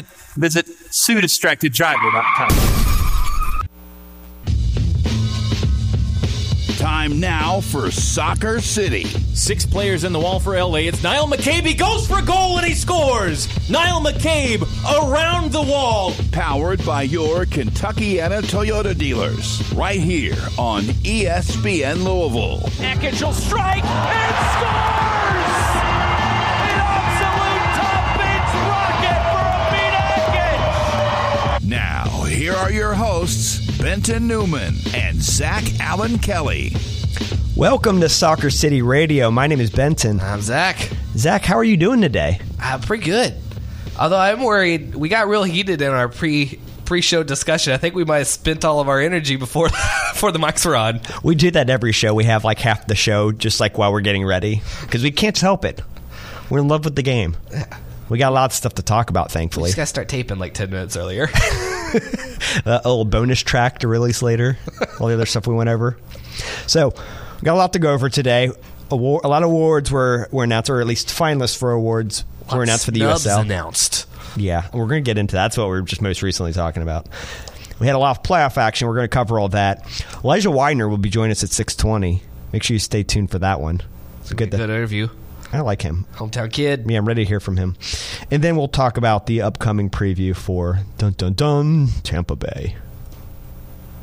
Visit SueDistractedDriver.com. Time now for Soccer City. Six players in the wall for LA. It's Niall McCabe. He goes for goal and he scores. Niall McCabe around the wall. Powered by your Kentuckiana Toyota dealers. Right here on ESPN Louisville. Akinch will strike and scores! Here are your hosts, Benton Newman and Zach Allen Kelly. Welcome to Soccer City Radio. My name is Benton. I'm Zach. Zach, how are you doing today? I'm pretty good. Although I'm worried, we got real heated in our pre pre-show discussion. I think we might have spent all of our energy before before the mics were on. We do that every show. We have like half the show just like while we're getting ready because we can't help it. We're in love with the game. We got a lot of stuff to talk about, We thankfully. just got to start taping like ten minutes earlier. a little bonus track to release later. All the other stuff we went over. So, we got a lot to go over today. Award, a lot of awards were, were announced, or at least finalists for awards were announced for the USL. announced. Yeah, we're going to get into that. That's what we were just most recently talking about. We had a lot of playoff action. We're going to cover all that. Elijah Wynder will be joining us at six twenty. Make sure you stay tuned for that one. It's a good. Good interview. I like him. Hometown kid. Yeah, I'm ready to hear from him. And then we'll talk about the upcoming preview for Dun Dun Dun Tampa Bay.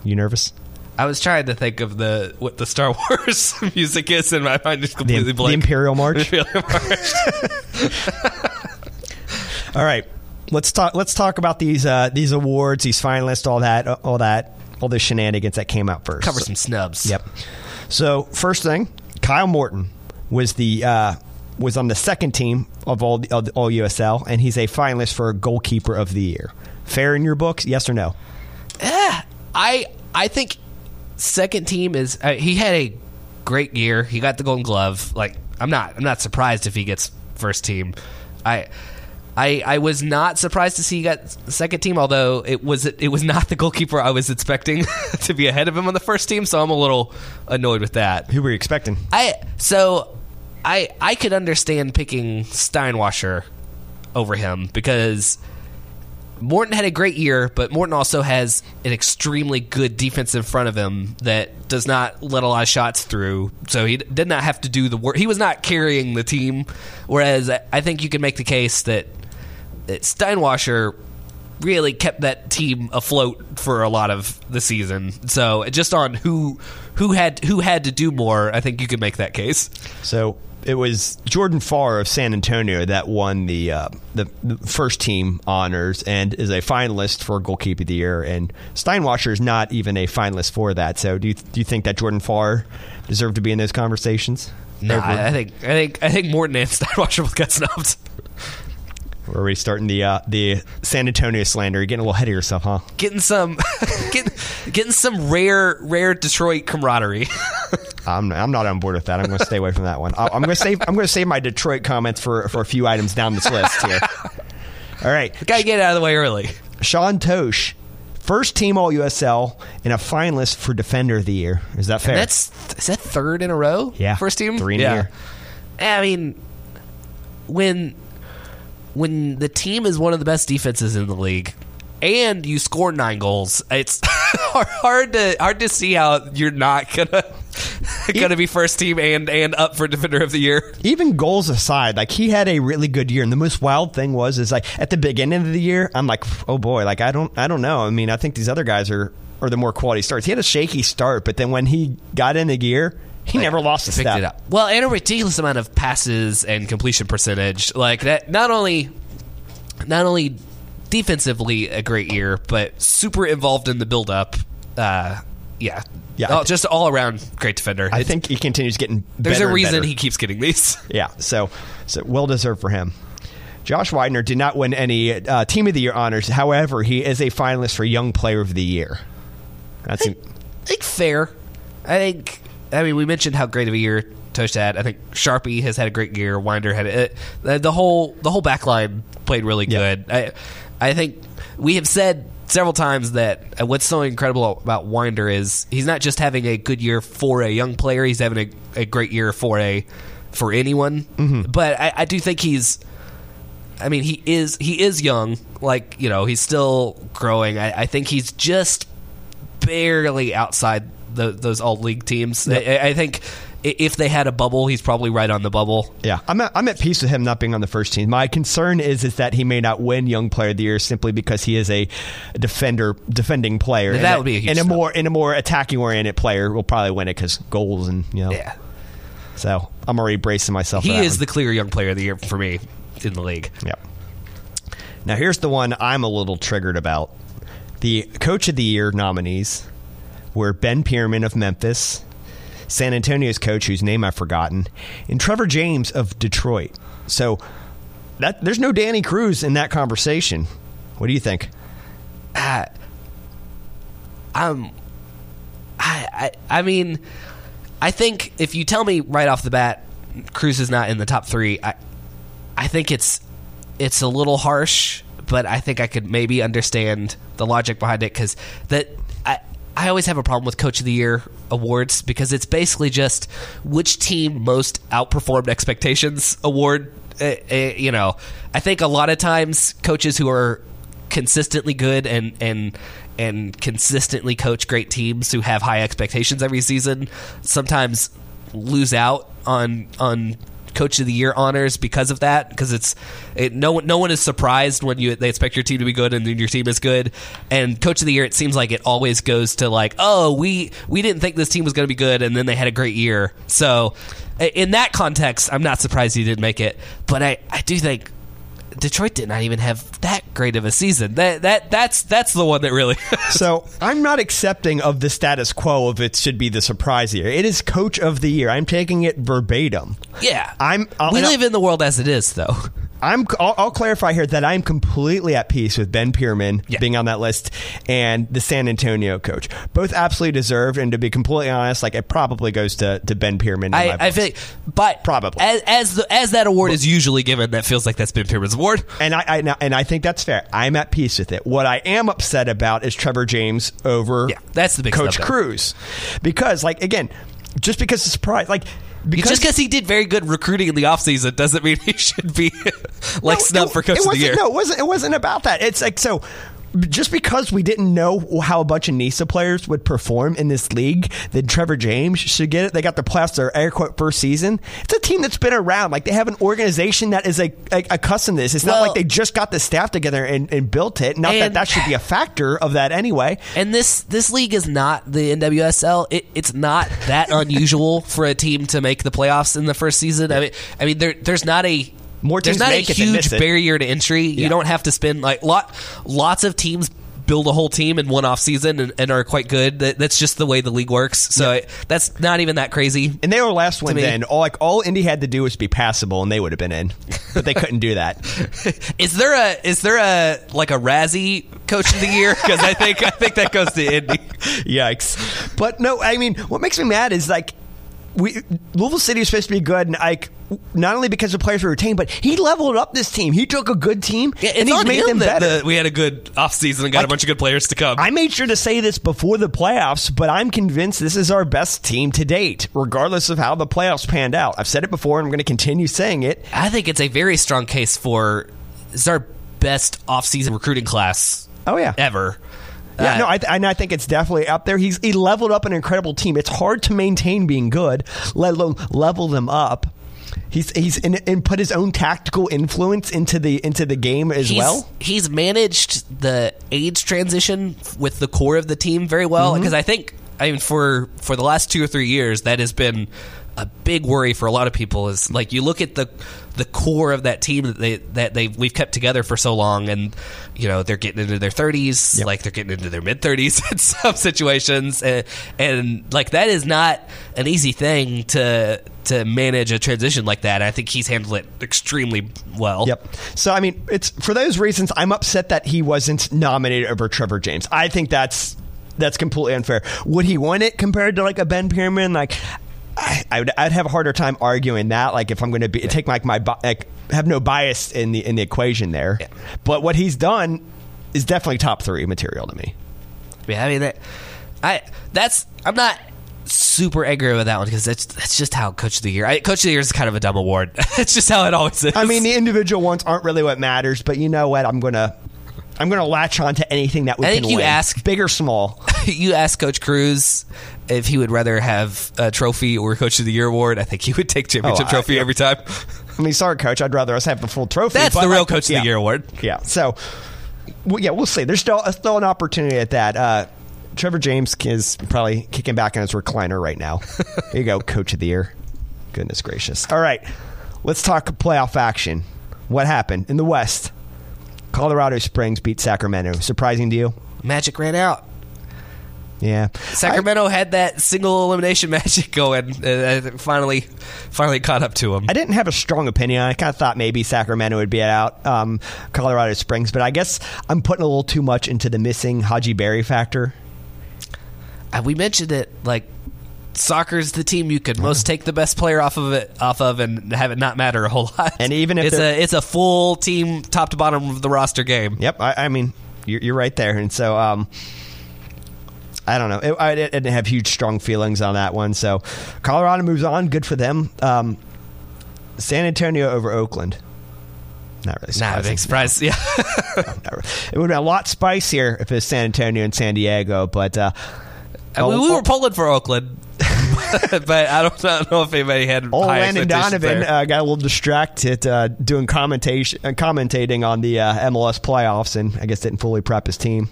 You nervous? I was trying to think of the what the Star Wars music is, and my mind just completely the blank. Imperial March. Imperial March. All right, let's talk. Let's talk about these uh, these awards, these finalists, all that, all that, all the shenanigans that came out first. Cover some snubs. Yep. So first thing, Kyle Morton was the uh, was on the second team of all of all USL, and he's a finalist for goalkeeper of the year. Fair in your books? Yes or no? I I think second team is uh, he had a great year. He got the Golden Glove. Like I'm not I'm not surprised if he gets first team. I. I, I was not surprised to see he got second team, although it was it was not the goalkeeper I was expecting to be ahead of him on the first team. So I'm a little annoyed with that. Who were you expecting? I so I I could understand picking Steinwascher over him because Morton had a great year, but Morton also has an extremely good defense in front of him that does not let a lot of shots through. So he did not have to do the work. He was not carrying the team. Whereas I- think you can make the case that, Steinwascher really kept that team afloat for a lot of the season. So just on who who had who had to do more, I think you could make that case. So it was Jordan Farr of San Antonio that won the, uh, the the first team honors and is a finalist for goalkeeper of the year. And Steinwascher is not even a finalist for that. So do you do you think that Jordan Farr deserved to be in those conversations? No, Or- I, I think I think I think Morton and Steinwascher both got snubbed. Or are we starting the uh, the San Antonio slander? You're getting a little ahead of yourself, huh? Getting some getting, getting some rare rare Detroit camaraderie. I'm, I'm not on board with that. I'm going to stay away from that one. I- I'm going to save I'm going to save my Detroit comments for for a few items down this list here. All right, Gotta get it out of the way early. Sean Totsch, first team All USL and a finalist for Defender of the Year. Is that fair? That's is that third in a row? Yeah, first team. three in a yeah. year. I mean, when when the team is one of the best defenses in the league, and you score nine goals, it's hard to hard to see how you're not gonna gonna be first team and and up for defender of the year. even goals aside, like he had a really good year. And the most wild thing was is like at the beginning of the year, I'm like, oh boy, like I don't I don't know. I mean, I think these other guys are are the more quality starts. He had a shaky start, but then when he got in the gear, he never lost a picked step. it up. Well, and a ridiculous amount of passes and completion percentage. Like that, not only not only defensively a great year, but super involved in the build up. Uh, yeah, Yeah, I Oh, just all around great defender. I It's- think he continues getting. there's a and reason better. he keeps getting these. Yeah, so so well deserved for him. Josh Wynder did not win any uh, Team of the Year honors. However, he is a finalist for Young Player of the Year. That's I think fair. I think. I mean, we mentioned how great of a year Totsch had. I think Sharpie has had a great year. Wynder had it. The, the whole the whole back line played really Yeah. good. I I think we have said several times that uh, what's so incredible about Wynder is he's not just having a good year for a young player. He's having a, a great year for a for anyone. But I, I do think he's. I mean, he is he is young. Like you know, he's still growing. I, I think he's just barely outside the, those all league teams. I, I think if they had a bubble, he's probably right on the bubble. Yeah, I'm at, I'm at peace with him not being on the first team. My concern is is that he may not win Young Player of the Year simply because he is a defender, defending player. That And would be a huge and a snub. more in a more attacking oriented player will probably win it because goals and you know. Yeah, So I'm already bracing myself. he is one. the clear young player of the year for me in the league. Yep. Now here's the one I'm a little triggered about. The Coach of the Year nominees were Ben Pirmann of Memphis, San Antonio's coach, whose name I've forgotten, and Trevor James of Detroit. So that there's no Danny Cruz in that conversation. What do you think? Um, I, I, I mean, I think if you tell me right off the bat, Cruz is not in the top three, I, I think it's it's a little harsh, but I think I could maybe understand the logic behind it because that I. Always have a problem with Coach of the Year awards because it's basically just which team most outperformed expectations award. Uh, uh, you know, I think a lot of times coaches who are consistently good and and and consistently coach great teams who have high expectations every season sometimes lose out on on coach of the year honors because of that because it's it, no one no one is surprised when you they expect your team to be good and then your team is good. And coach of the year it seems like it always goes to like oh we we didn't think this team was going to be good and then they had a great year. So in that context I'm not surprised he didn't make it. But I I do think Detroit did not even have that great of a season. That that that's that's the one that really. So I'm not accepting of the status quo of it should be the surprise year. It is Coach of the Year. I'm taking it verbatim. yeah, I'm- I'll- we and I'll- live in the world as it is, though. I'm. I'll, I'll clarify here that I'm completely at peace with Ben Pirmann Yeah. being on that list and the San Antonio coach. Both absolutely deserved, and to be completely honest, like it probably goes to, to Ben Pirmann. I, I feel, like, but Probably. as as, the, as that award is usually given, that feels like that's Ben Pirmann's award. and I, I and I think that's fair. I'm at peace with it. What I am upset about is Trevor James over Yeah, that's the big Coach. Cruz, because like again, just because it's surprise, like because Just because he did very good recruiting in the offseason doesn't mean he should be like No, snub it- for coach of the year. No, it wasn't. It wasn't about that. It's like so. Just because we didn't know how a bunch of NISA players would perform in this league, then Trevor James should get it. They got the playoffs their air quote first season. It's a team that's been around. Like they have an organization that is like, like accustomed to this. It's not like they just got the staff together and, and built it. Not that that should be a factor of that anyway. And this this league is not the NWSL. It, it's not that unusual for a team to make the playoffs in the first season. I mean, I mean, there there's not a More there's teams not a make it than huge miss it. barrier to entry. You Yeah. don't have to spend like lot lots of teams build a whole team in one off season and, and are quite good. That, that's just the way the league works. So I, that's not even that crazy. And they were last one me. in. All like all Indy had to do was be passable, and they would have been in. But they couldn't do that. Is there a is there a like a Razzie coach of the year? Because I think I think that goes to Indy. Yikes! But no, I mean, what makes me mad is like we Louisville City is supposed to be good, and like not only because the players were retained, but he leveled up this team. He took a good team Yeah, and he's made them that better. the- we had a good offseason and got a bunch of good players to come. I made sure to say this before the playoffs, but I'm convinced this is our best team to date, regardless of how the playoffs panned out. I've said it before, and I'm going to continue saying it. I think it's a very strong case for it's our best offseason recruiting class Oh yeah, ever. Yeah, Uh, no, I, th- and I think it's definitely up there. He's he leveled up an incredible team. It's hard to maintain being good, let alone level them up. He's he's and, and put his own tactical influence into the into the game as he's, well. He's managed the age transition with the core of the team very well Mm-hmm. because I think I mean for for the last two or three years that has been a big worry for a lot of people is like you look at the the core of that team that they that they we've kept together for so long, and you know they're getting into their thirties, like they're getting into their mid thirties in some situations, and, and like that is not an easy thing to to manage a transition like that. I think he's handled it extremely well. Yep. So I mean, it's for those reasons I'm upset that he wasn't nominated over Trevor James. I think that's that's completely unfair. Would he win it compared to like a Ben Pirmann? Like, I, I would I'd have a harder time arguing that. Like, if I'm going to be take like my like have no bias in the in the equation there. Yeah. But what he's done is definitely top three material to me. Yeah, I mean, that, I that's I'm not super angry with that one because that's that's just how Coach of the Year. I, Coach of the Year is kind of a dumb award. it's just how it always is. I mean, the individual ones aren't really what matters, but you know what? I'm gonna I'm gonna latch on to anything that we I can think you win, ask- big or small. you ask Coach Cruz if he would rather have a trophy or Coach of the Year award. I think he would take championship Oh, I- trophy yeah. every time. I mean, sorry, coach. I'd rather us have the full trophy. That's the real like, Coach of yeah. the Year award. Yeah. So, well, yeah, we'll see. There's still uh, still an opportunity at that. Uh, Trevor James is probably kicking back in his recliner right now. there you go, Coach of the Year. Goodness gracious. All right, let's talk playoff action. What happened in the West? Colorado Springs beat Sacramento. Surprising to you? Magic ran out. Yeah. Sacramento had that single elimination magic going, and finally, finally caught up to them. I didn't have a strong opinion. I kind of thought maybe Sacramento would be out um, Colorado Springs, but I guess I'm putting a little too much into the missing Hadji Barry factor. Uh, we mentioned it like soccer's the team you could most take the best player off of it off of and have it not matter a whole lot. And even if it's a it's a full team top to bottom of the roster game. Yep, I, I mean you're, you're right there, and so um, I don't know. It, I didn't have huge strong feelings on that one. So Colorado moves on. Good for them. Um, San Antonio over Oakland. Not really. Not a surprising. big surprise. Yeah. It would have been a lot spicier if it was San Antonio and San Diego, but uh, I oh, we oh, were pulling for Oakland, but I don't, I don't know if anybody had Old high Landon Donovan uh, got a little distracted uh, doing commentation, uh, commentating on the uh, MLS playoffs, and I guess didn't fully prep his team.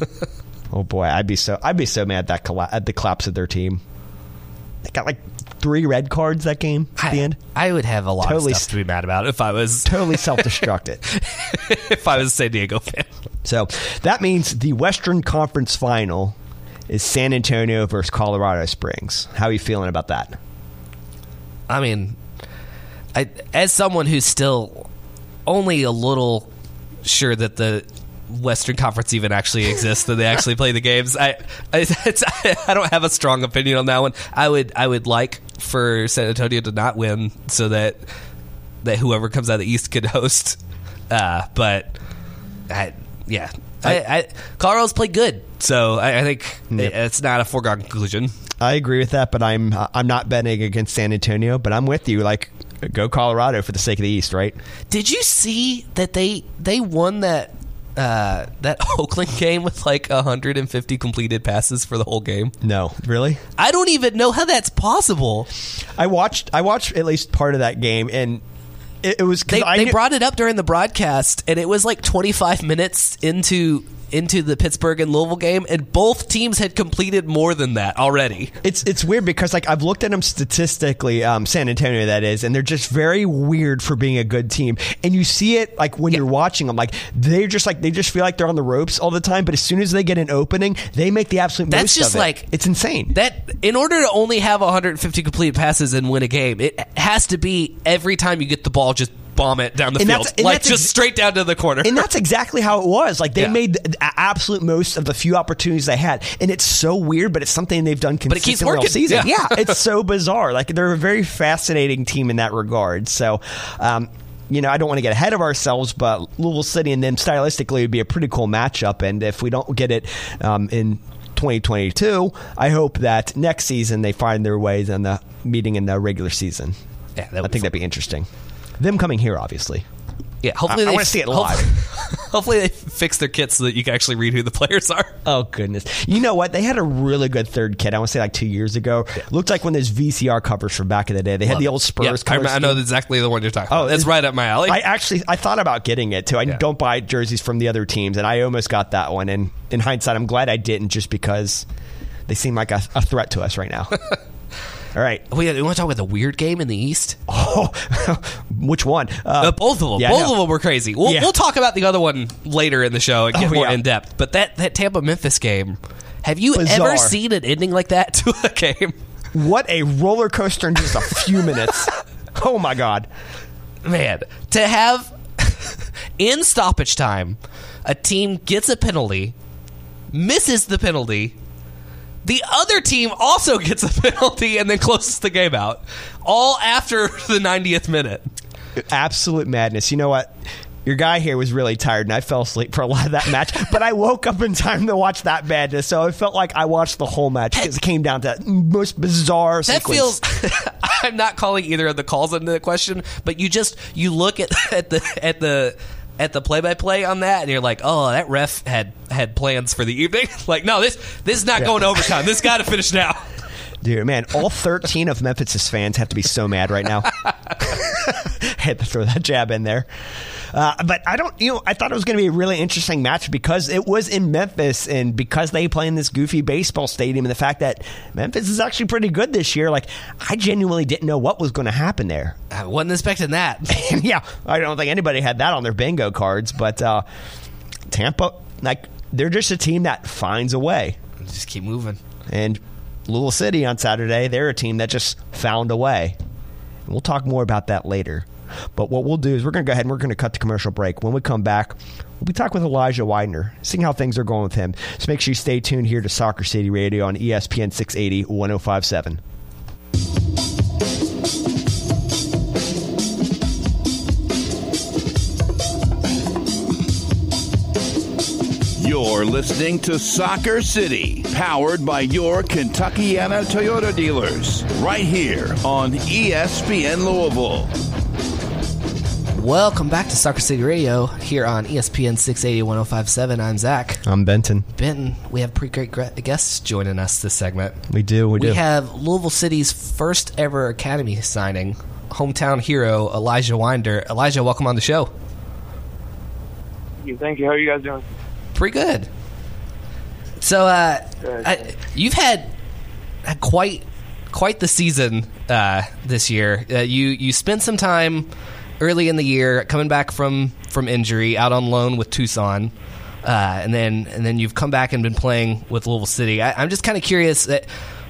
oh boy, I'd be so I'd be so mad at that colla- at the collapse of their team. They got like three red cards that game at the end. I would have a lot Totally of stuff to be mad about if I was Totally self destructed. if I was a San Diego fan. so that means the Western Conference Final is San Antonio versus Colorado Springs. How are you feeling about that? I mean, I as someone who's still only a little sure that the Western Conference even actually exists, that they actually play the games. I I, I don't have a strong opinion on that one. I would I would like for San Antonio to not win so that that whoever comes out of the East could host. Uh, but I, yeah, I, I, Colorado's played good, so I, I think it- it's not a foregone conclusion. I agree with that, but I'm I'm not betting against San Antonio, but I'm with you. Like, go Colorado for the sake of the East, right? Did you see that they they won that uh, that Oakland game with like 150 completed passes for the whole game? No, really. I don't even know how that's possible. I watched I watched at least part of that game, and it, it was They I they knew- brought it up during the broadcast, and it was like 25 minutes into into the Pittsburgh and Louisville game, and both teams had completed more than that already. It's it's weird because like I've looked at them statistically, um, San Antonio that is, and they're just very weird for being a good team. And you see it like when you're watching them, like they're just like they just feel like they're on the ropes all the time. But as soon as they get an opening, they make the absolute That's most just of it. like- it's insane. That in order to only have 150 completed passes and win a game, it has to be every time you get the ball, just bomb it down the And field, like just straight down to the corner. and that's exactly how it was. Like they Yeah. made the absolute most of the few opportunities they had, and it's so weird, but it's something they've done it keeps consistently all season. Yeah. Yeah, it's so bizarre. Like they're a very fascinating team in that regard. So. Um, you know, I don't want to get ahead of ourselves, but Louisville City and them stylistically would be a pretty cool matchup. And if we don't get it um, in 2022, I hope that next season they find their ways in the meeting in the regular season. Yeah, I think be that'd be interesting. Them coming here, obviously. Yeah, hopefully I- I they wanna see it live. Hopefully, hopefully they fix their kits so that you can actually read who the players are. Oh goodness! You know what? They had a really good third kit. I want to say like two years ago. Looked like one of those VCR covers from back in the day. They had the old Spurs. Yeah, I, color rem- I know exactly the one you're talking Oh, about. It's is- right up my alley. I actually I thought about getting it too. I Yeah. don't buy jerseys from the other teams, and I almost got that one. And in hindsight, I'm glad I didn't, just because they seem like a, a threat to us right now. All right. We, we want to talk about the weird game in the East. Oh, which one? Uh, both of them. yeah, both of them were crazy. We'll, Yeah. we'll talk about the other one later in the show and get Oh, more in depth. But that, that Tampa Memphis game, have you Bizarre. ever seen an ending like that to a game? What a roller coaster in just a few minutes. Oh my god. Man, to have in stoppage time, a team gets a penalty, misses the penalty, the other team also gets a penalty, and then closes the game out, all after the 90th minute. Absolute madness. You know what? Your guy here was really tired, and I fell asleep for a lot of that match. but I woke up in time to watch that madness, so it felt like I watched the whole match because it came down to that most bizarre That sequence. feels. I'm not calling either of the calls into the question, but you just you look at at the at the at the play by play on that, and you're like, oh, that ref had had plans for the evening. like, no, this this is not going to overtime. This got to finish now. Dude, man, all 13 of Memphis's fans have to be so mad right now. Had to throw that jab in there. Uh, but I don't, you know, I thought it was going to be a really interesting match because it was in Memphis and because they play in this goofy baseball stadium and the fact that Memphis is actually pretty good this year. Like, I genuinely didn't know what was going to happen there. I wasn't expecting that. Yeah, I don't think anybody had that on their bingo cards, but uh, Tampa, like, they're just a team that finds a way. Just keep moving. And Louisville City on Saturday, they're a team that just found a way. And we'll talk more about that later. But what we'll do is we're going to go ahead and we're going to cut the commercial break. When we come back, we'll be talking with Elijah Wynder, seeing how things are going with him. So make sure you stay tuned here to Soccer City Radio on ESPN 680 1057. You're listening to Soccer City, powered by your Kentuckiana Toyota dealers, right here on ESPN Louisville. Welcome back to Soccer City Radio here on ESPN 680 1057. I'm Zach. I'm Benton. Benton, we have pretty great guests joining us this segment. We do, we, We do. We have Louisville City's first ever Academy signing, hometown hero Elijah Wynder. Elijah, welcome on the show. Thank you. Thank you. How are you guys doing? Pretty good. So, uh, Good. I, you've had, had quite quite the season uh, this year. Uh, you you spent some time early in the year coming back from from injury, out on loan with Tucson, uh, and then and then you've come back and been playing with Louisville City. I, I'm just kind of curious,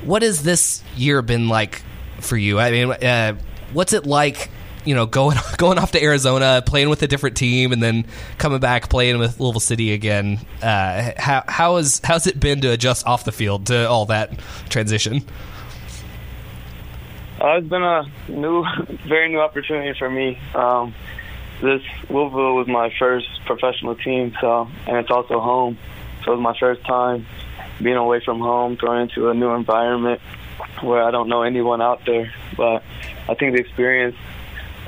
what has this year been like for you? I mean, uh, what's it like? You know, going going off to Arizona, playing with a different team, and then coming back playing with Louisville City again. Uh, how how has how's it been to adjust off the field to all that transition? Uh, it's been a new, very new opportunity for me. Um, this Louisville was my first professional team, so and it's also home. So it was my first time being away from home, thrown into a new environment where I don't know anyone out there. But I think the experience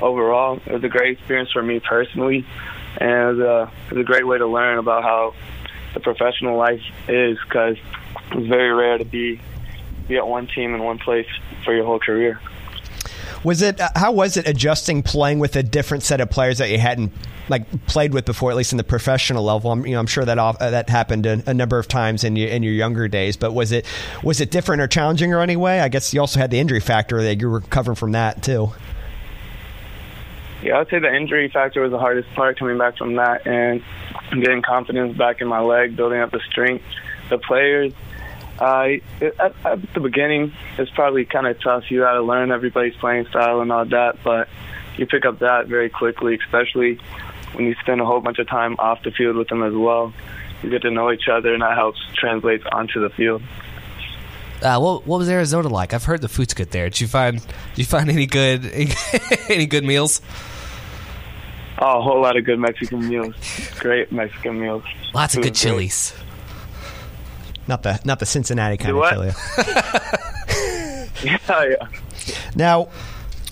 overall it was a great experience for me personally, and it was a, it was a great way to learn about how the professional life is because it's very rare to be be at one team in one place for your whole career. Was it? Uh, how was it adjusting playing with a different set of players that you hadn't like played with before, at least in the professional level? I'm, you know, I'm sure that off, uh, that happened a, a number of times in your in your younger days. But was it was it different or challenging or any way? I guess you also had the injury factor that you were recovering from that too. Yeah, I'd say the injury factor was the hardest part coming back from that and getting confidence back in my leg, building up the strength. The players, uh, at, at the beginning, it's probably kind of tough. You got to learn everybody's playing style and all that, but you pick up that very quickly, especially when you spend a whole bunch of time off the field with them as well. You get to know each other, and that helps translate onto the field. Uh, what what was Arizona like? I've heard the food's good there. Did you find did you find any good any good meals? Oh, a whole lot of good Mexican meals. Great Mexican meals. Lots of good was great. Not the not the Cincinnati kind of chili. Yeah, yeah. Now,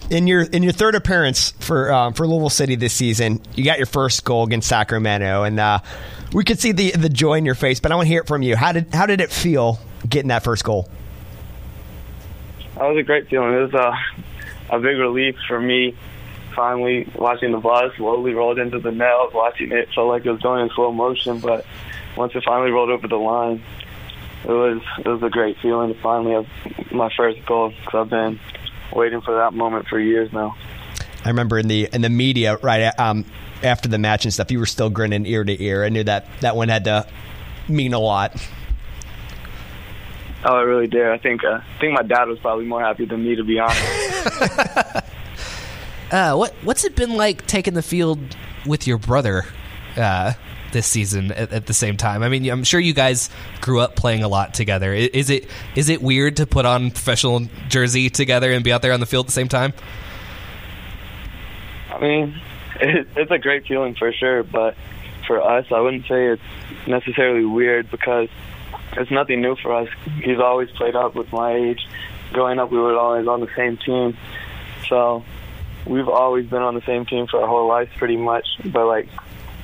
in your in your third appearance for um, for Louisville City this season, you got your first goal against Sacramento, and uh, we could see the the joy in your face. But I want to hear it from you. How did how did it feel getting that first goal? That was a great feeling. It was a, a big relief for me. Finally, watching the ball slowly rolled into the net. Watching it, felt like it was going in slow motion. But once it finally rolled over the line, it was it was a great feeling to finally have my first goal because I've been waiting for that moment for years now. I remember in the in the media right um, after the match and stuff, you were still grinning ear to ear. I knew that that one had to mean a lot. Oh, I really did. I think uh, I think my dad was probably more happy than me, to be honest. Uh, what what's it been like taking the field with your brother uh, this season at, at the same time? I mean, I'm sure you guys grew up playing a lot together. Is it is it weird to put on professional jersey together and be out there on the field at the same time? I mean, it, it's a great feeling for sure, but for us, I wouldn't say it's necessarily weird because it's nothing new for us. He's always played up with my age. Growing up, we were always on the same team, so we've always been on the same team for our whole lives, pretty much. But like,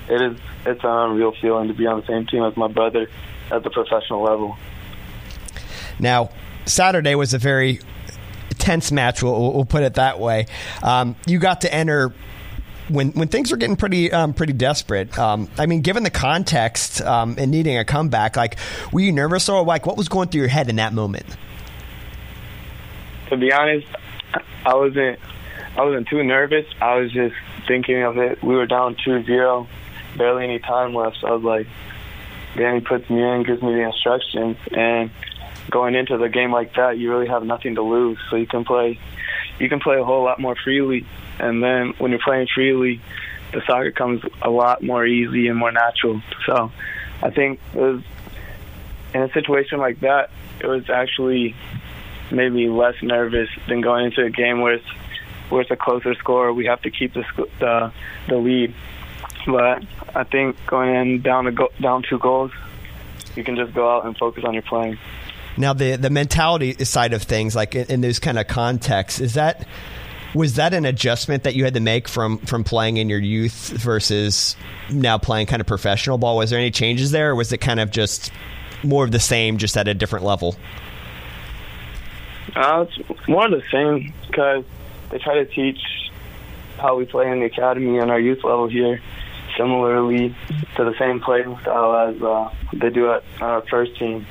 it is it's an unreal feeling to be on the same team as my brother at the professional level. Now, Saturday was a very tense match. We'll, we'll put it that way. Um, you got to enter when when things were getting pretty um, pretty desperate. Um, I mean, given the context um, and needing a comeback, like were you nervous or like what was going through your head in that moment? To be honest, I wasn't I wasn't too nervous. I was just thinking of it. We were down 2-0, barely any time left. So I was like, Danny puts me in, gives me the instructions, and going into the game like that, you really have nothing to lose. So you can play, you can play a whole lot more freely. And then when you're playing freely, the soccer comes a lot more easy and more natural. So I think it was in a situation like that, it was actually maybe less nervous than going into a game where it's where it's a closer score. We have to keep the the, the lead. But I think going in down a go- down two goals, you can just go out and focus on your playing. Now, the the mentality side of things, like in, in those kind of contexts, is that was that an adjustment that you had to make from from playing in your youth versus now playing kind of professional ball? Was there any changes there, or was it kind of just more of the same, just at a different level? Uh, it's more of the same because they try to teach how we play in the academy and our youth level here, similarly to the same playing style as uh, they do at our first team.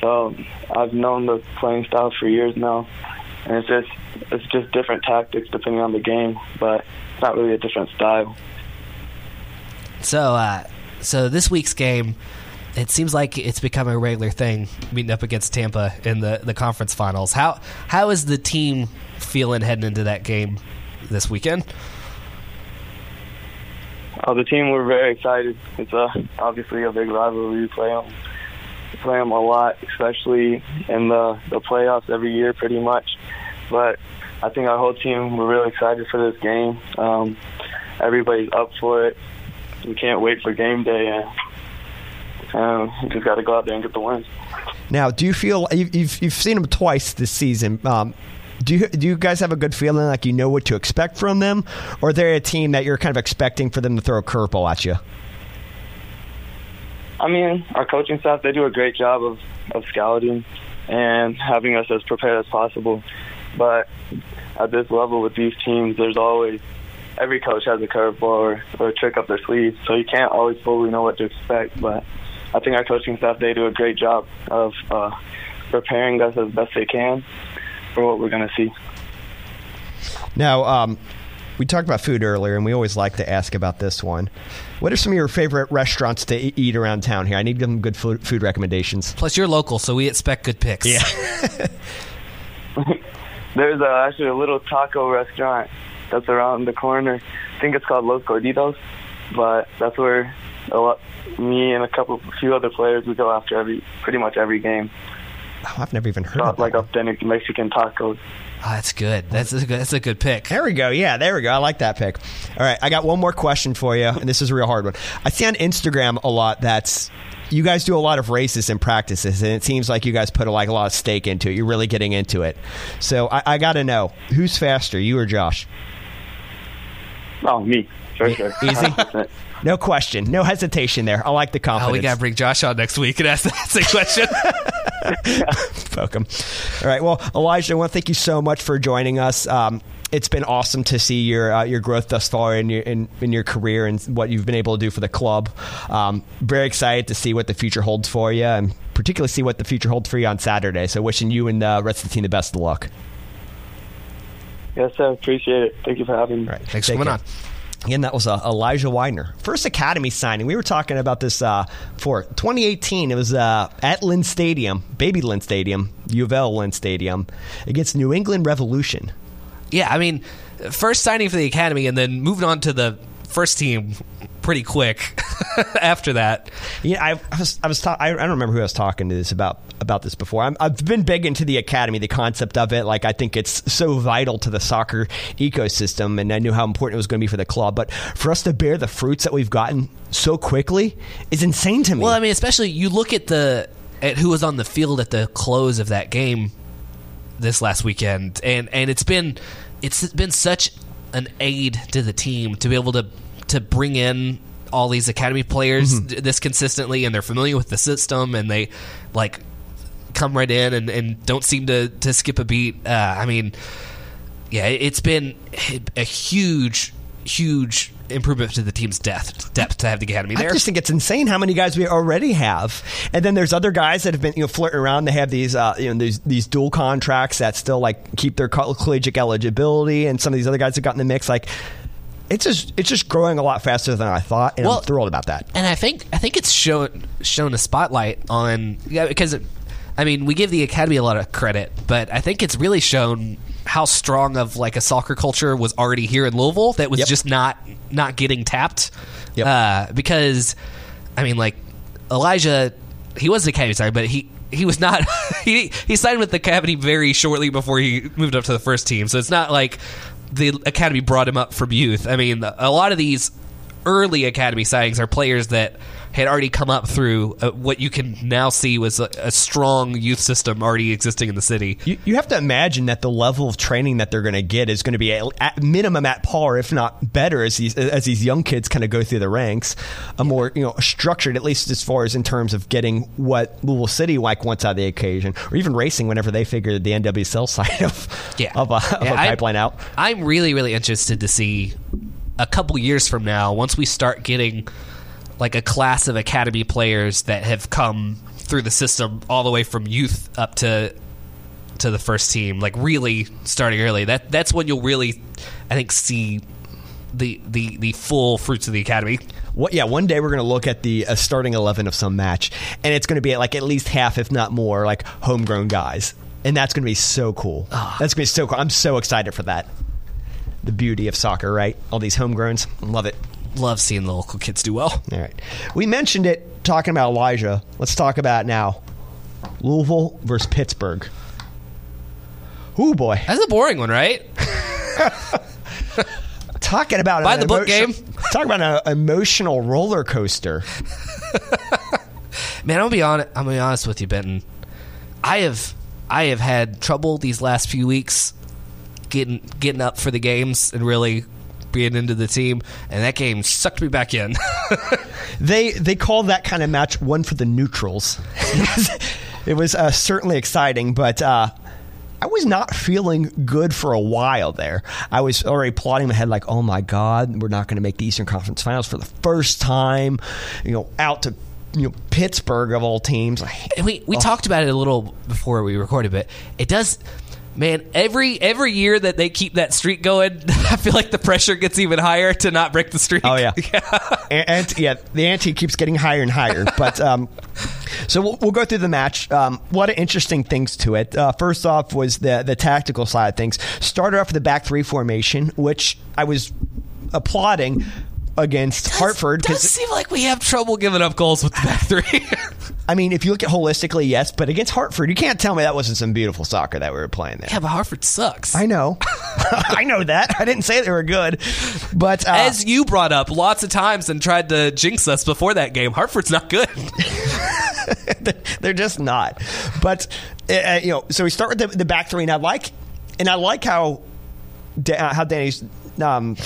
So I've known the playing style for years now, and it's just it's just different tactics depending on the game, but it's not really a different style. So, uh, so this week's game, it seems like it's become a regular thing meeting up against Tampa in the, the conference finals. How how is the team feeling heading into that game this weekend? Oh, the team we're very excited. It's a, obviously a big rivalry. We play them, play them a lot, especially in the the playoffs every year, pretty much. But I think our whole team we're really excited for this game. Um, everybody's up for it. We can't wait for game day, and um, we just got to go out there and get the win. Now, do you feel you've, you've seen them twice this season? Um, do you do you guys have a good feeling like you know what to expect from them, or they're a team that you're kind of expecting for them to throw a curveball at you? I mean, our coaching staff they do a great job of of scouting and having us as prepared as possible. But at this level with these teams, there's always every coach has a curveball or, or a trick up their sleeve, so you can't always fully know what to expect. But I think our coaching staff they do a great job of uh, preparing us as best they can for what we're going to see. Now, um, we talked about food earlier, and we always like to ask about this one. What are some of your favorite restaurants to eat around town here? I need some good food, food recommendations. Plus, you're local, so we expect good picks. Yeah. There's uh, actually a little taco restaurant that's around the corner. I think it's called Los Gorditos, but that's where a lot, me and a couple, a few other players we go after every, pretty much every game. Oh, I've never even heard Got of like authentic Mexican tacos. Oh, that's good. That's a good, that's a good pick. There we go. Yeah, there we go. I like that pick. All right, I got one more question for you, and this is a real hard one. I see on Instagram a lot that's you guys do a lot of races and practices, and it seems like you guys put a, like a lot of stake into it. You're really getting into it. So I, I got to know who's faster, you or Josh? Oh, me for sure. Easy. No question, no hesitation there. I like the Oh, we got to bring Josh on next week and ask that same question. Welcome. All right. Well, Elijah, I want to thank you so much for joining us. Um, it's been awesome to see your uh, your growth thus far in your in, in your career and what you've been able to do for the club. Um, very excited to see what the future holds for you, and particularly see what the future holds for you on Saturday. So, wishing you and the rest of the team the best of luck. Yes, sir. Appreciate it. Thank you for having me. All right. Thanks for coming care. on. Again, that was uh, Elijah Wynder. First Academy signing. We were talking about this uh, for 2018. It was uh, at Lynn Stadium, Baby Lynn Stadium, U of L Lynn Stadium, against New England Revolution. Yeah, I mean, first signing for the academy and then moving on to the first team pretty quick after that. Yeah, I, I was, I was, ta- I, I don't remember who I was talking to this about about this before. I'm, I've been big into the academy, the concept of it. Like, I think it's so vital to the soccer ecosystem, and I knew how important it was going to be for the club. But for us to bear the fruits that we've gotten so quickly is insane to me. Well, I mean, especially you look at the at who was on the field at the close of that game this last weekend, and and it's been it's been such an aid to the team to be able to to bring in all these academy players this consistently, and they're familiar with the system, and they like come right in and, and don't seem to to skip a beat. Uh, I mean, yeah, it's been a huge, huge improvement to the team's depth depth to have the academy there. I just think it's insane how many guys we already have, and then there's other guys that have been you know flirting around. They have these uh, you know these these dual contracts that still like keep their collegiate eligibility, and some of these other guys have got in the mix. Like it's just it's just growing a lot faster than I thought, and Well- I'm thrilled about that. and I think I think it's shown shown a spotlight on yeah because it, I mean we give the academy a lot of credit, but I think it's really shown how strong of like a soccer culture was already here in Louisville that was Yep. just not not getting tapped. Yep. Uh, because I mean like Elijah, he was the academy side, but he. He was not. He he signed with the academy very shortly before he moved up to the first team. So it's not like the academy brought him up from youth. I mean, a lot of these early academy signings are players that had already come up through uh, what you can now see was a, a strong youth system already existing in the city. You, you have to imagine that the level of training that they're going to get is going to be at, at minimum at par, if not better, as these as these young kids kind of go through the ranks. A more you know structured, at least as far as in terms of getting what Louisville City like wants out of the occasion, or even racing whenever they figure the NWSL side of Yeah. of a, of Yeah, a I- pipeline out. I'm really, really interested to see a couple years from now, once we start getting like a class of academy players that have come through the system all the way from youth up to to the first team, like really starting early. That that's when you'll really, I think, see the the the full fruits of the academy. What, yeah, one day we're going to look at the uh, starting eleven of some match, and it's going to be like at least half, if not more, like homegrown guys, and that's going to be so cool. Ah. That's going to be so cool. I'm so excited for that. The beauty of soccer, right? All these homegrowns, love it. Love seeing the local kids do well. All right, we mentioned it talking about Elijah. Let's talk about it now. Louisville versus Pittsburgh. Ooh boy, That's a boring one, right? talking about By an the book emotion- game. Talking about an emotional roller coaster. Man, I'm gonna be honest. I'm gonna be honest with you, Benton. I have I have had trouble these last few weeks getting getting up for the games and really being into the team, and that game sucked me back in. They they call that kind of match one for the neutrals. it was uh, certainly exciting, but uh, I was not feeling good for a while there. I was already plotting in my head like, oh my god, we're not going to make the Eastern Conference Finals for the first time. You know, out to you know Pittsburgh of all teams. And we we talked about it a little before we recorded, but it does. Man, every every year that they keep that streak going, I feel like the pressure gets even higher to not break the streak. Oh yeah, and, and- yeah, the ante keeps getting higher and higher. But um, so we'll, we'll go through the match. Um, a lot of interesting things to it. Uh, first off was the the tactical side of things. Started off with the back three formation, which I was applauding against Hartford Does seem like we have trouble giving up goals with the back three. I mean, if you look at holistically, yes, but against Hartford, you can't tell me that wasn't some beautiful soccer that we were playing there. yeah, but Hartford sucks. I know, I know that. I didn't say they were good, but uh, As you brought up lots of times and tried to jinx us before that game, Hartford's not good. They're just not. But uh, uh, you know, so we start with the, the back three, and I like, and I like how Da- uh, how Danny's um,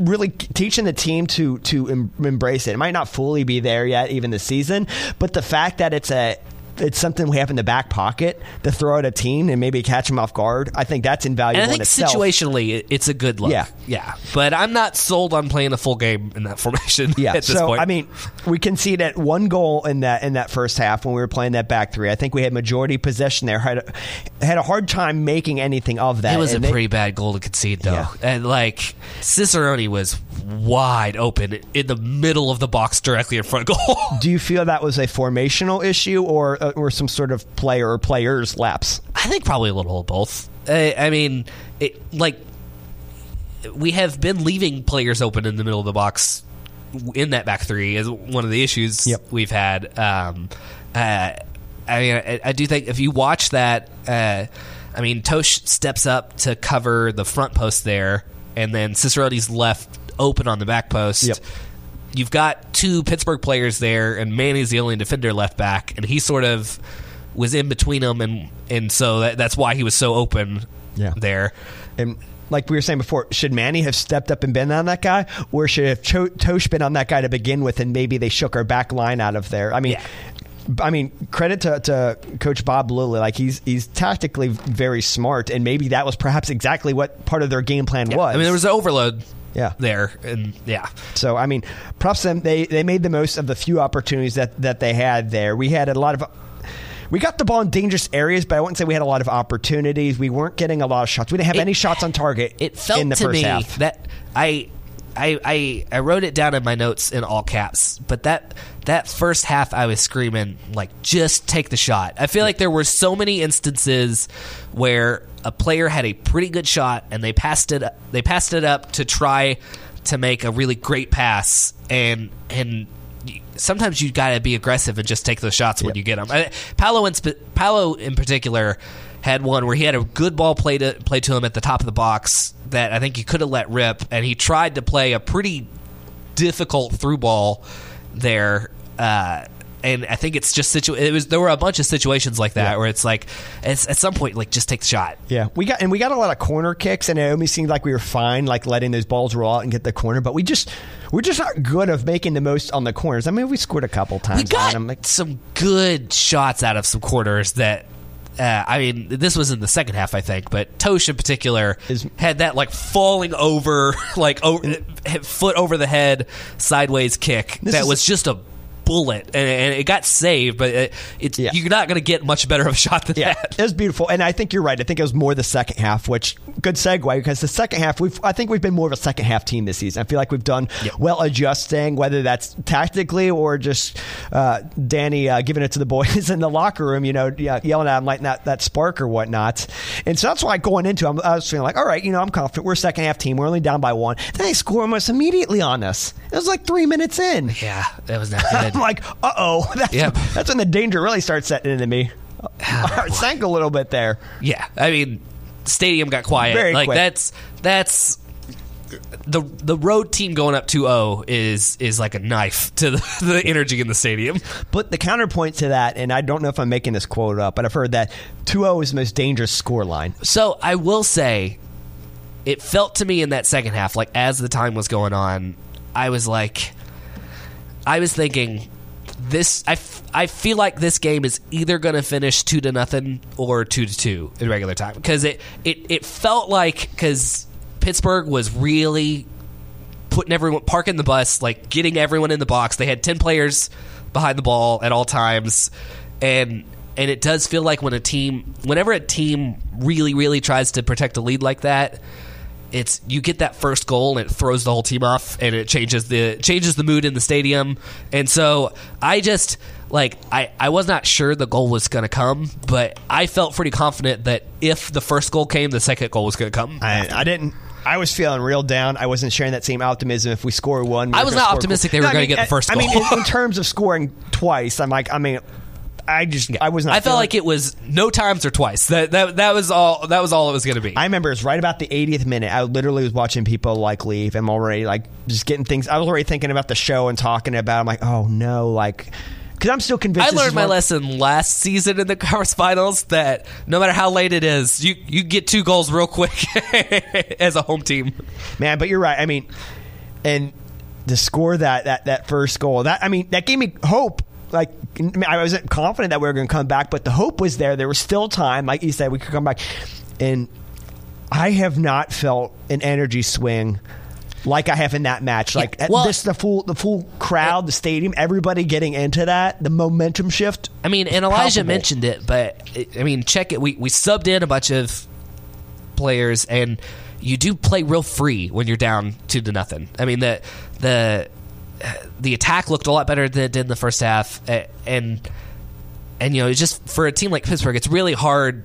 really teaching the team to to em- embrace it. It might not fully be there yet, even this season, but the fact that it's a it's something we have in the back pocket to throw at a team and maybe catch them off guard. I think that's invaluable. And I think in itself. situationally, it's a good look. Yeah. yeah. But I'm not sold on playing a full game in that formation. Yeah, at this so point. I mean, we conceded one goal in that in that first half when we were playing that back three. I think we had majority possession there. Had a, had a hard time making anything of that. it was a they- pretty bad goal to concede, though. Yeah. And like Cicerone was wide open in the middle of the box, directly in front of goal. Do you feel that was a formational issue or uh, or some sort of player or players lapse? I think probably a little of both. I, I mean, it like we have been leaving players open in the middle of the box in that back three is one of the issues Yep. we've had. Um, uh, I mean, I, I do think if you watch that, uh, I mean, Totsch steps up to cover the front post there, and then Cicerone's left open on the back post. Yep. You've got two Pittsburgh players there, and Manny's the only defender left back, and he sort of was in between them, and and so that, that's why he was so open Yeah. there. And like we were saying before, should Manny have stepped up and been on that guy, or should have Cho- Totsch been on that guy to begin with, and maybe they shook our back line out of there? I mean. Yeah. I mean, credit to, to Coach Bob Lilley. Like he's he's tactically very smart, and maybe that was perhaps exactly what part of their game plan Yeah. was. I mean, there was an overload Yeah. there, and yeah, So I mean, props them. They they made the most of the few opportunities that that they had there. We had a lot of. We got the ball in dangerous areas, but I wouldn't say we had a lot of opportunities. We weren't getting a lot of shots. We didn't have It- any shots on target. it felt in the to first me half. that I, I I I wrote it down in my notes in all caps. But that that first half, I was screaming like, just take the shot. I feel like there were so many instances where a player had a pretty good shot and they passed it they passed it up to try to make a really great pass and and. Sometimes you got to be aggressive and just take those shots when you get them. I, Paolo, in, Paolo in particular had one where he had a good ball play to, played to him at the top of the box that I think he could have let rip, and he tried to play a pretty difficult through ball there. Uh, and I think it's just situ- it was there were a bunch of situations like that where it's like it's, at some point like just take the shot. Yeah, we got and we got a lot of corner kicks, and it almost seemed like we were fine, like letting those balls roll out and get the corner. But we just we're just not good of making the most on the corners. I mean, we scored a couple times. We got on them. Like, some good shots out of some quarters that. Uh, I mean, this was in the second half, I think, but Totsch in particular Is- had that like falling over, like over, foot over the head, sideways kick that was just a bullet, and, and it got saved. But it, it's Yeah. you're not going to get much better of a shot than Yeah, that. it was beautiful, and I think you're right. I think it was more the second half, which good segue because the second half we've I think we've been more of a second half team this season. I feel like we've done Yep. well adjusting, whether that's tactically or just uh, Danny uh, giving it to the boys in the locker room, you know, yelling at them like that that spark or whatnot. And so that's why going into I'm, I was feeling like, all right, you know, I'm confident. We're a second half team. We're only down by one. Then they score almost immediately on us. It was like three minutes in. Yeah, that was not good. I'm like, uh oh. That's, Yep. that's when the danger really starts setting into me. My heart sank a little bit there. Yeah, I mean, stadium got quiet. Very like quick. that's that's the the road team going up 2-0 is is like a knife to the, the energy in the stadium. But the counterpoint to that, and I don't know if I'm making this quote up, but I've heard that 2-0 is the most dangerous score line. So I will say, it felt to me in that second half, like as the time was going on, I was like, I was thinking, this. I, f- I feel like this game is either going to finish two to nothing or two to two in regular time because it it it felt like because Pittsburgh was really putting everyone parking the bus, like getting everyone in the box. They had ten players behind the ball at all times, and and it does feel like when a team, whenever a team really really tries to protect a lead like that, it's you get that first goal and it throws the whole team off and it changes the changes the mood in the stadium. And so I just like I I was not sure the goal was going to come, but I felt pretty confident that if the first goal came, the second goal was going to come. I, I didn't. I was feeling real down. I wasn't sharing that same optimism. If we score one, we I was not optimistic goal. they were No, I gonna get the first I mean, in, in terms of scoring twice, I'm like, I mean, I just, I was not. I felt feeling- like it was no times or twice. That that that was all. That was all it was going to be. I remember it was right about the 80th minute. I literally was watching people like leave. I'm already like just getting things. I was already thinking about the show and talking about. it. I'm like, oh no, like because I'm still convinced. I learned my lesson last season in the Conference Finals that no matter how late it is, you you get two goals real quick as a home team. man. But you're right. I mean, and to score that that that first goal, that I mean, that gave me hope like I wasn't confident that we were going to come back, but the hope was there. There was still time, like you said, we could come back, and I have not felt an energy swing like I have in that match. Like Yeah, well- this, the full the full crowd, the stadium, everybody getting into that, the momentum shift. I mean, and Elijah palpable. mentioned it, but I mean, check it. We we subbed in a bunch of players, and you do play real free when you're down two to nothing. I mean, the the the attack looked a lot better than it did in the first half, and and you know, it's just for a team like Pittsburgh, it's really hard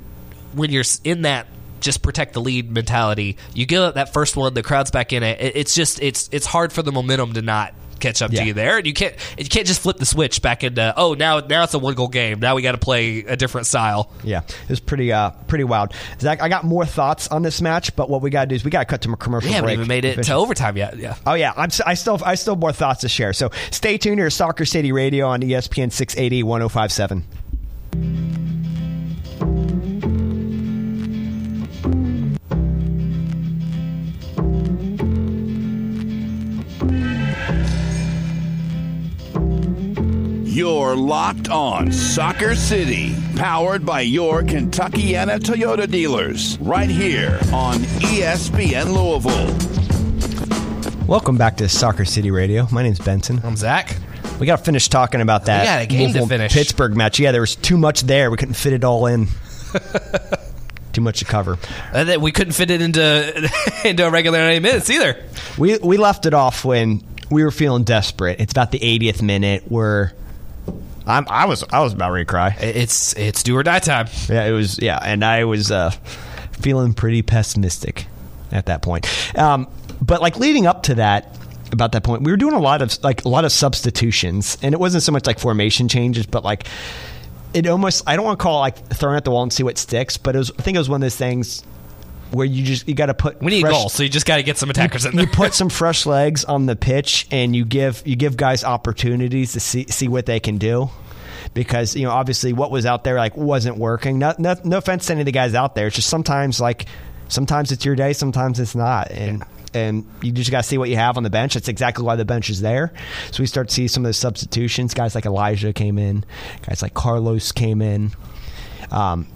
when you're in that just protect the lead mentality. You give up that first one, the crowd's back in it. it it's just it's it's hard for the momentum to not catch up Yeah. to you there, and you can't you can't just flip the switch back into oh now now it's a one goal game. Now we got to play a different style. Yeah, it was pretty uh pretty wild. Zach, I got more thoughts on this match, but what we got to do is we got to cut to a commercial We haven't break. even made it to overtime yet. Yeah. Oh yeah, I'm, I still I still have more thoughts to share. So stay tuned here, to Soccer City Radio on ESPN 680 1057. You're locked on Soccer City, powered by your Kentuckiana Toyota dealers, right here on ESPN Louisville. Welcome back to Soccer City Radio. My name's Benson. I'm Zach. We got to finish talking about that. We got a game to Louisville finish. Pittsburgh match. Yeah, there was too much there. We couldn't fit it all in. too much to cover. Uh, and then we couldn't fit it into into a regular 90 minutes either. We we left it off when we were feeling desperate. It's about the 80th minute where I'm, I was I was about ready to cry. It's it's do or die time. Yeah, it was. Yeah, and I was uh, feeling pretty pessimistic at that point. Um, but like leading up to that, about that point, we were doing a lot of like a lot of substitutions, and it wasn't so much like formation changes, but like it almost. I don't want to call it like throwing at the wall and see what sticks, but it was. I think it was one of those things where you just you got to put. We need fresh- goals, so you just got to get some attackers in there. you put some fresh legs on the pitch and you give you give guys opportunities to see see what they can do. Because you know obviously what was out there like wasn't working. No, no, no offense to any of the guys out there. It's just sometimes like sometimes it's your day sometimes it's not. And and you just got to see what you have on the bench. That's exactly why the bench is there. So we start to see some of those substitutions. Guys like elijah came in. Guys like carlos came in. Um,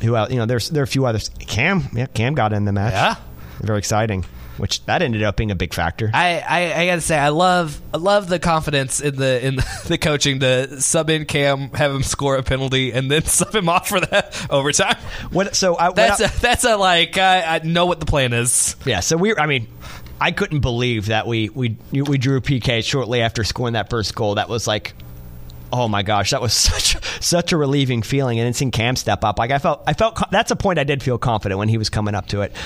who else? You know, there's there are a few others. Cam, yeah, Cam got in the match. Yeah. very exciting. Which that ended up being a big factor. I, I, I gotta say I love I love the confidence in the in the coaching to sub in Cam, have him score a penalty, and then sub him off for that overtime. What? So I, That's I- a, that's a like I, I know what the plan is. yeah. So we. I mean, I couldn't believe that we we we drew PK shortly after scoring that first goal. That was like. Oh my gosh, that was such such a relieving feeling, and then seeing Cam step up, like I felt, I felt that's a point I did feel confident when he was coming up to it.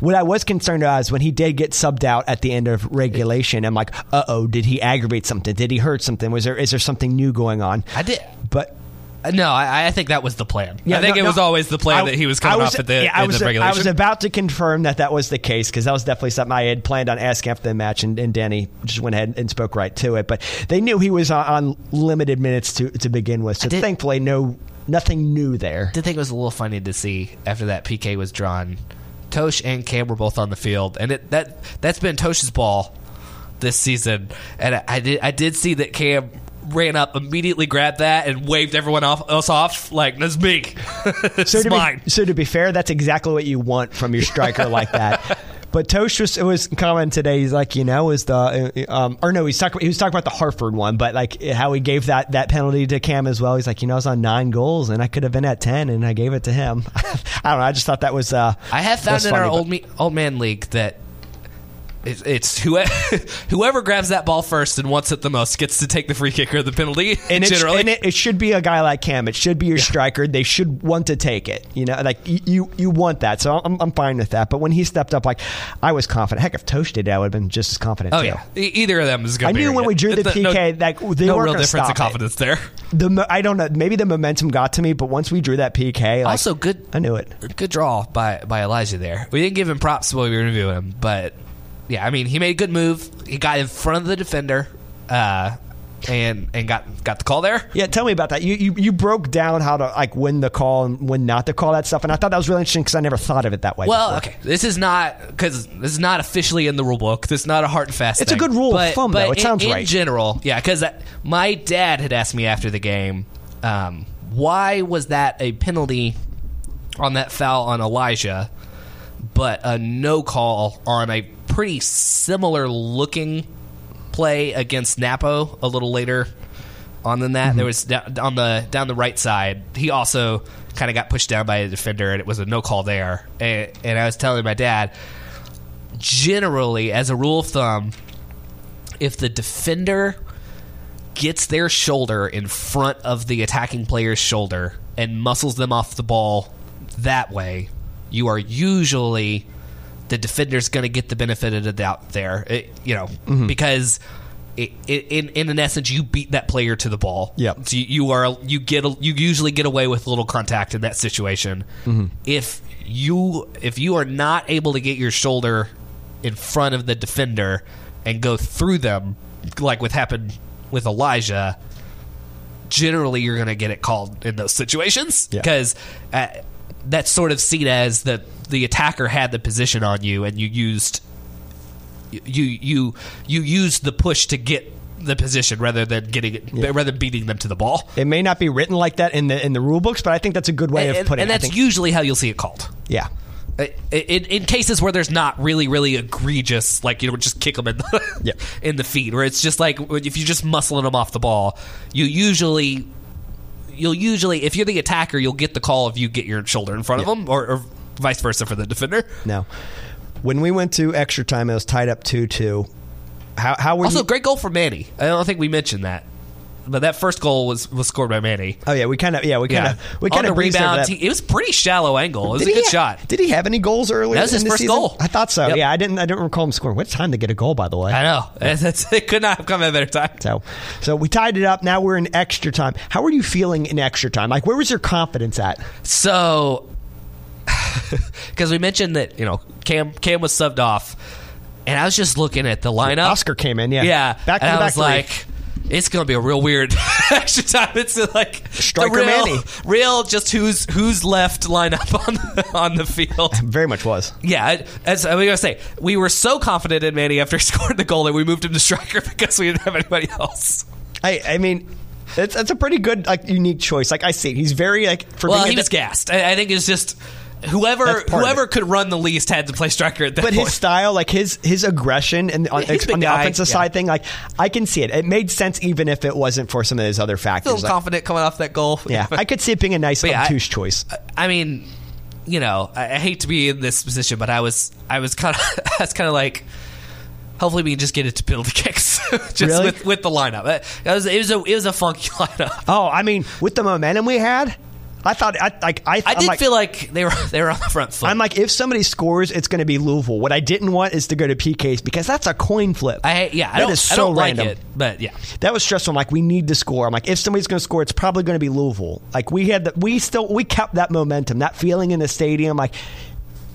What I was concerned about is when he did get subbed out at the end of regulation. I'm like, uh oh, did he aggravate something? Did he hurt something? Was there is there something new going on? I did. But No, I, I think that was the plan. Yeah, I think no, it was no. always the plan I- that he was coming I off at the, yeah, I in was, the regulation. I was about to confirm that that was the case because that was definitely something I had planned on asking after the match, and, and Danny just went ahead and spoke right to it. But they knew he was on, on limited minutes to to begin with, so did- thankfully, no nothing new there. I did think it was a little funny to see after that PK was drawn. Totsch and Cam were both on the field, and it, that that's been Totsch's ball this season. And I, I did I did see that Cam ran up, immediately grabbed that, and waved everyone off, else off like that's me. so to mine. Be, so to be fair, that's exactly what you want from your striker like that. But Totsch was, it was commenting today. He's like, you know, is the uh, um, or no, he's talking. He was talking about the Hartford one, but like how he gave that that penalty to Cam as well. He's like, you know, I was on nine goals and I could have been at ten, and I gave it to him. I don't know. I just thought that was. Uh, I have found in our but- old me, old man league that it's, it's whoever, whoever grabs that ball first and wants it the most gets to take the free kick or the penalty. and, it, generally, and it, it should be a guy like Cam. It should be your striker. They should want to take it. You know, like you you want that. So I'm, I'm fine with that. But when he stepped up, like I was confident. Heck, if Totsch did, that, I would have been just as confident. oh too. yeah, E- either of them is I going to. knew when we drew the PK that they no weren't real difference it. confidence there. The I don't know. Maybe the momentum got to me, but once we drew that PK, like, also, good. I knew it. Good draw by by Elijah there. We didn't give him props while we were interviewing him, but yeah, I mean, he made a good move. He got in front of the defender, uh, and and got got the call there. Yeah, tell me about that. You, you you broke down how to like when the call and when not to call that stuff, and I thought that was really interesting because I never thought of it that way. Well, before. okay, this is not because this is not officially in the rule book. This is not a hard and fast. It's a good rule of but, thumb, but though. It in, sounds in right. general, yeah. Because my dad had asked me after the game, um, why was that a penalty on that foul on Elijah, but a no call on a pretty similar looking play against Napo a little later on than that. Mm-hmm. There was down, on the down the right side. He also kind of got pushed down by a defender, and it was a no call there. And, and I was telling my dad, generally, as a rule of thumb, if the defender gets their shoulder in front of the attacking player's shoulder and muscles them off the ball that way, you are usually the defender's going to get the benefit of the doubt there. It- you know, because it, it, in in an essence, you beat that player to the ball. Yep. So you, you are you get a, you usually get away with little contact in that situation. If you if you are not able to get your shoulder in front of the defender and go through them, like what happened with Elijah, generally you're going to get it called in those situations because uh, that's sort of seen as the the attacker had the position on you and you used you you you used the push to get the position rather than getting it rather beating them to the ball. it may not be written like that in the in the rule books, but I think that's a good way And, of putting and it. I that's usually how you'll see it called. yeah. In, in cases where there's not really, really egregious, like you know, just kick them in the Yeah. in the feet, where it's just like if you're just muscling them off the ball, you usually you'll usually if you're the attacker, you'll get the call if you get your shoulder in front of them, or, or vice versa for the defender. No. When we went to extra time, it was tied up two two. How how were Also, you? great goal for Manny. I don't think we mentioned that, but that first goal was was scored by Manny. Oh yeah, we kind of yeah we kind Yeah, of we kind of rebound, that. he- it was pretty shallow angle. It was Did a good ha- shot. Did he have any goals earlier? That was his first season? goal. I thought so. Yep. Yeah, I didn't. I didn't recall him scoring. What time to get a goal, by the way? I know That's- it could not have come at a better time. So, so we tied it up. Now we're in extra time. How were you feeling in extra time? Like, where was your confidence at? So, because we mentioned that you know Cam Cam was subbed off, and I was just looking at the lineup. Oscar came in. Yeah, yeah, back to and the I back was three. like, it's gonna be a real weird extra time. It's like Striker real, Manny. real just who's who's left lineup on the, on the field. very much was. Yeah, I- as I was gonna say, we were so confident in Manny after he scored the goal that we moved him to striker because we didn't have anybody else. I, I mean, it's that's a pretty good like unique choice. Like I see, he's very like for Well, being he was gassed. I, I think it's just whoever That's whoever could run the least had to play striker at that But point. his style, like his his aggression and on, He's on the guy, offensive yeah. side thing, like I can see it. It made sense even if it wasn't for some of those other factors. feeling Like, confident coming off that goal. yeah, I could see it being a nice yeah, I- choice. I mean, you know, I, I hate to be in this position, but I was, I was kind of, I was kind of like, hopefully we can just get it to penalty kicks, just Really? with with the lineup. It was, it was a, it was a funky lineup. Oh, I mean, with the momentum we had, I thought I like I. I did like, feel like they were they were on the front foot. I'm like, if somebody scores, it's going to be Louisville. What I didn't want is to go to PKs because that's a coin flip. I yeah, I That don't, is I so random. like it, but yeah, That was stressful. I'm like, we need to score. I'm like, if somebody's going to score, it's probably going to be Louisville. Like we had, the, we still we kept that momentum, that feeling in the stadium. Like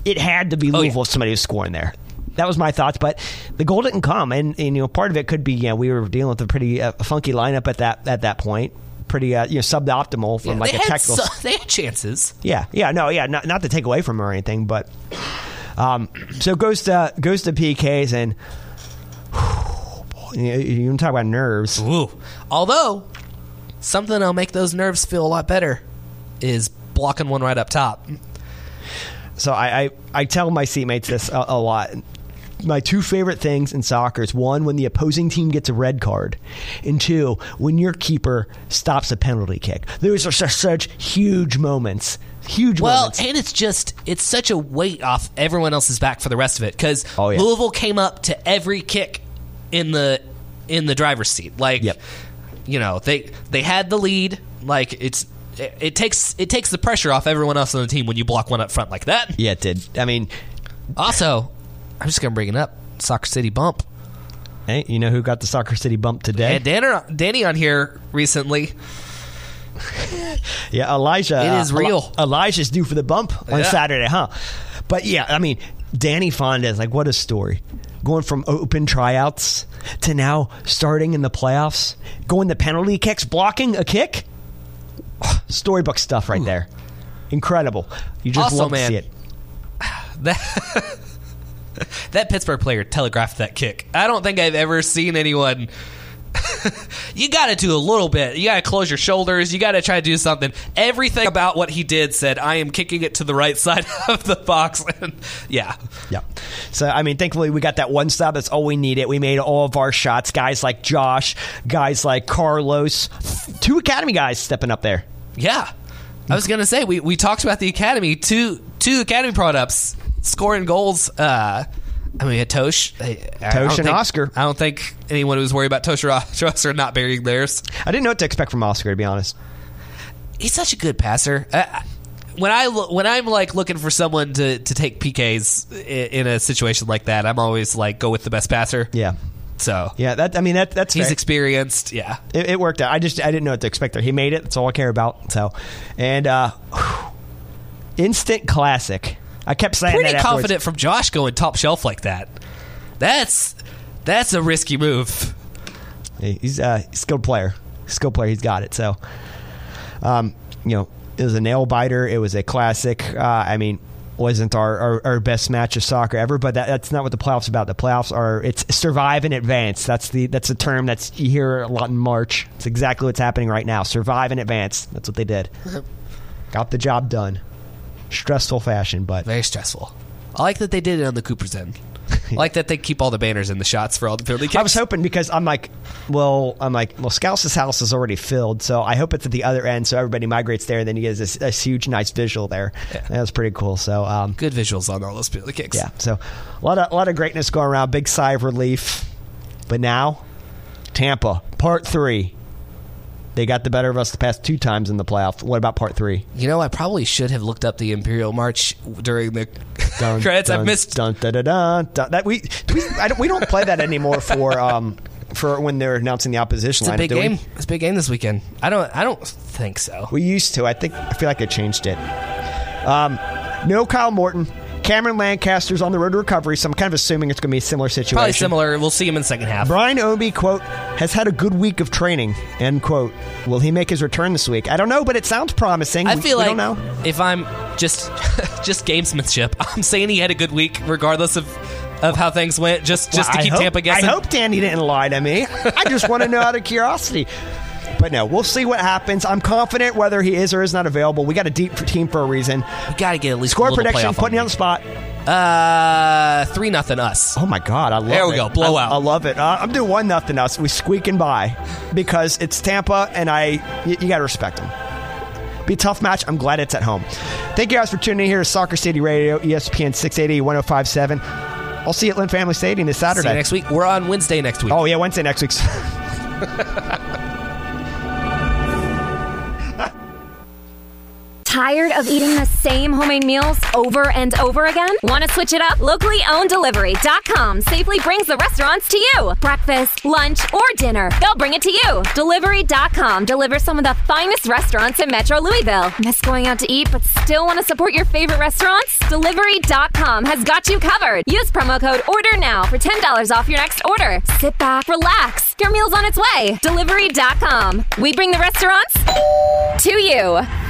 it had to be Oh, yeah. Louisville if somebody was scoring there. That was my thoughts, but the goal didn't come, and, and you know part of it could be yeah we were dealing with a pretty uh, funky lineup at that at that point, pretty uh, you know suboptimal from Yeah, like a technical. they had chances. Yeah, yeah, no, yeah, not, not to take away from him or anything, but um, so it goes to goes to PKs and you, you can talk about nerves. Ooh. Although something that'll make those nerves feel a lot better is blocking one right up top. So I, I, I tell my seatmates this a, a lot. My two favorite things in soccer is one when the opposing team gets a red card, and two when your keeper stops a penalty kick. Those are such, such huge moments. Huge Well, moments. and it's just it's such a weight off everyone else's back for the rest of it because Oh, yeah. Louisville came up to every kick in the in the driver's seat. Like, Yep. you know, they they had the lead. Like it's it, it takes it takes the pressure off everyone else on the team when you block one up front like that. yeah, it did. I mean, Also, I'm just gonna bring it up. Soccer City bump. hey, you know who got the Soccer City bump today? And Danny, Danny on here recently. Yeah, Elijah. It is uh, real. Elijah's due for the bump on Yeah. Saturday, huh? But yeah, I mean, Danny Faundez, like, what a story. Going from open tryouts to now starting in the playoffs, going the penalty kicks, blocking a kick. Storybook stuff right there. Incredible. You just Also, love man, to see it. That that Pittsburgh player telegraphed that kick. I don't think I've ever seen anyone. you got to do a little bit. You got to close your shoulders. You got to try to do something. Everything about what he did said, "I am kicking it to the right side of the box." And yeah, Yeah. So, I mean, thankfully, we got that one stop. That's all we needed. We made all of our shots. Guys like Josh, guys like Carlos, two Academy guys stepping up there. yeah. I was gonna say we, we talked about the academy. Two two academy products scoring goals. Uh, I mean, Totsch, I- I don't Totsch and think- Oscar. I don't think anyone was worried about Totsch or Oscar not burying theirs. I didn't know what to expect from Oscar, to be honest. he's such a good passer. Uh, when I when I'm like looking for someone to, to take PKs in, in a situation like that, I'm always like go with the best passer. Yeah. So Yeah, that I mean that that's he's fair. experienced. Yeah, it, it worked out. I just I didn't know what to expect there. He made it. That's all I care about. So, and uh instant classic. I kept saying pretty that afterwards. confident from Josh going top shelf like that. That's that's a risky move. He's a skilled player. Skilled player. He's got it. So, um, you know, it was a nail biter. It was a classic. Uh, I mean, wasn't our, our, our best match of soccer ever, but that, that's not what the playoffs are about. The playoffs are it's survive and advance. That's the that's a term that's you hear a lot in March. It's exactly what's happening right now. Survive and advance. That's what they did. Got the job done. Stressful fashion, but Very stressful. I like that they did it on the Cooper's end. I like that they keep all the banners and the shots for all the penalty kicks. I was hoping because I'm like, well, I'm like, well, Scouse's house is already filled, so I hope it's at the other end, so everybody migrates there, and then you get this, this huge, nice visual there. Yeah. That was pretty cool. So, um, good visuals on all those penalty kicks. yeah, so a lot of a lot of greatness going around. Big sigh of relief, but now Tampa part three. They got the better of us the past two times in the playoff. What about part three? You know, I probably should have looked up the Imperial March during the Dun, credits. I dun, missed. Dun, dun, dun, dun, dun. That we do we, I don't, we don't play that anymore for um for when they're announcing the opposition It's a big do we? game. It's a big game this weekend. I don't. I don't think so. We used to. I think. I feel like they changed it. Um, no Kyle Morton. Cameron Lancaster's on the road to recovery, so I'm kind of assuming it's going to be a similar situation. Probably similar. We'll see him in the second half. Brian Ownby, quote, has had a good week of training, end quote. Will he make his return this week? I don't know, but it sounds promising. I We- feel we like don't know. if I'm just just gamesmanship, I'm saying he had a good week regardless of of how things went. Just just Well, to keep hope- Tampa guessing. I hope Danny didn't lie to me. I just want to know out of curiosity. But no, we'll see what happens. I'm confident whether he is or is not available. We got a deep team for a reason. we got to get at least Score prediction, putting you on the spot. Uh, three nothing us. Oh my god, I love it. There we go, blowout. I, I love it. Uh, I'm doing one nothing us. We squeaking by because it's Tampa, and I you, you got to respect them. Be a tough match. I'm glad it's at home. Thank you guys for tuning in here to Soccer City Radio, ESPN 680 1057. I'll see you at Lynn Family Stadium this See you Saturday. next week. We're on Wednesday next week. Oh yeah, Wednesday next week. Tired of eating the same homemade meals over and over again? Want to switch it up? Locally owned delivery.com safely brings the restaurants to you. Breakfast, lunch, or dinner, they'll bring it to you. Delivery.com delivers some of the finest restaurants in Metro Louisville. Miss going out to eat but still want to support your favorite restaurants? Delivery.com has got you covered. Use promo code ORDER NOW for $10 off your next order. Sit back, relax. Your meal's on its way. Delivery.com. We bring the restaurants to you.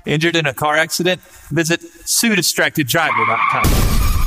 Injured in a car accident? Visit SueDistractedDriver.com.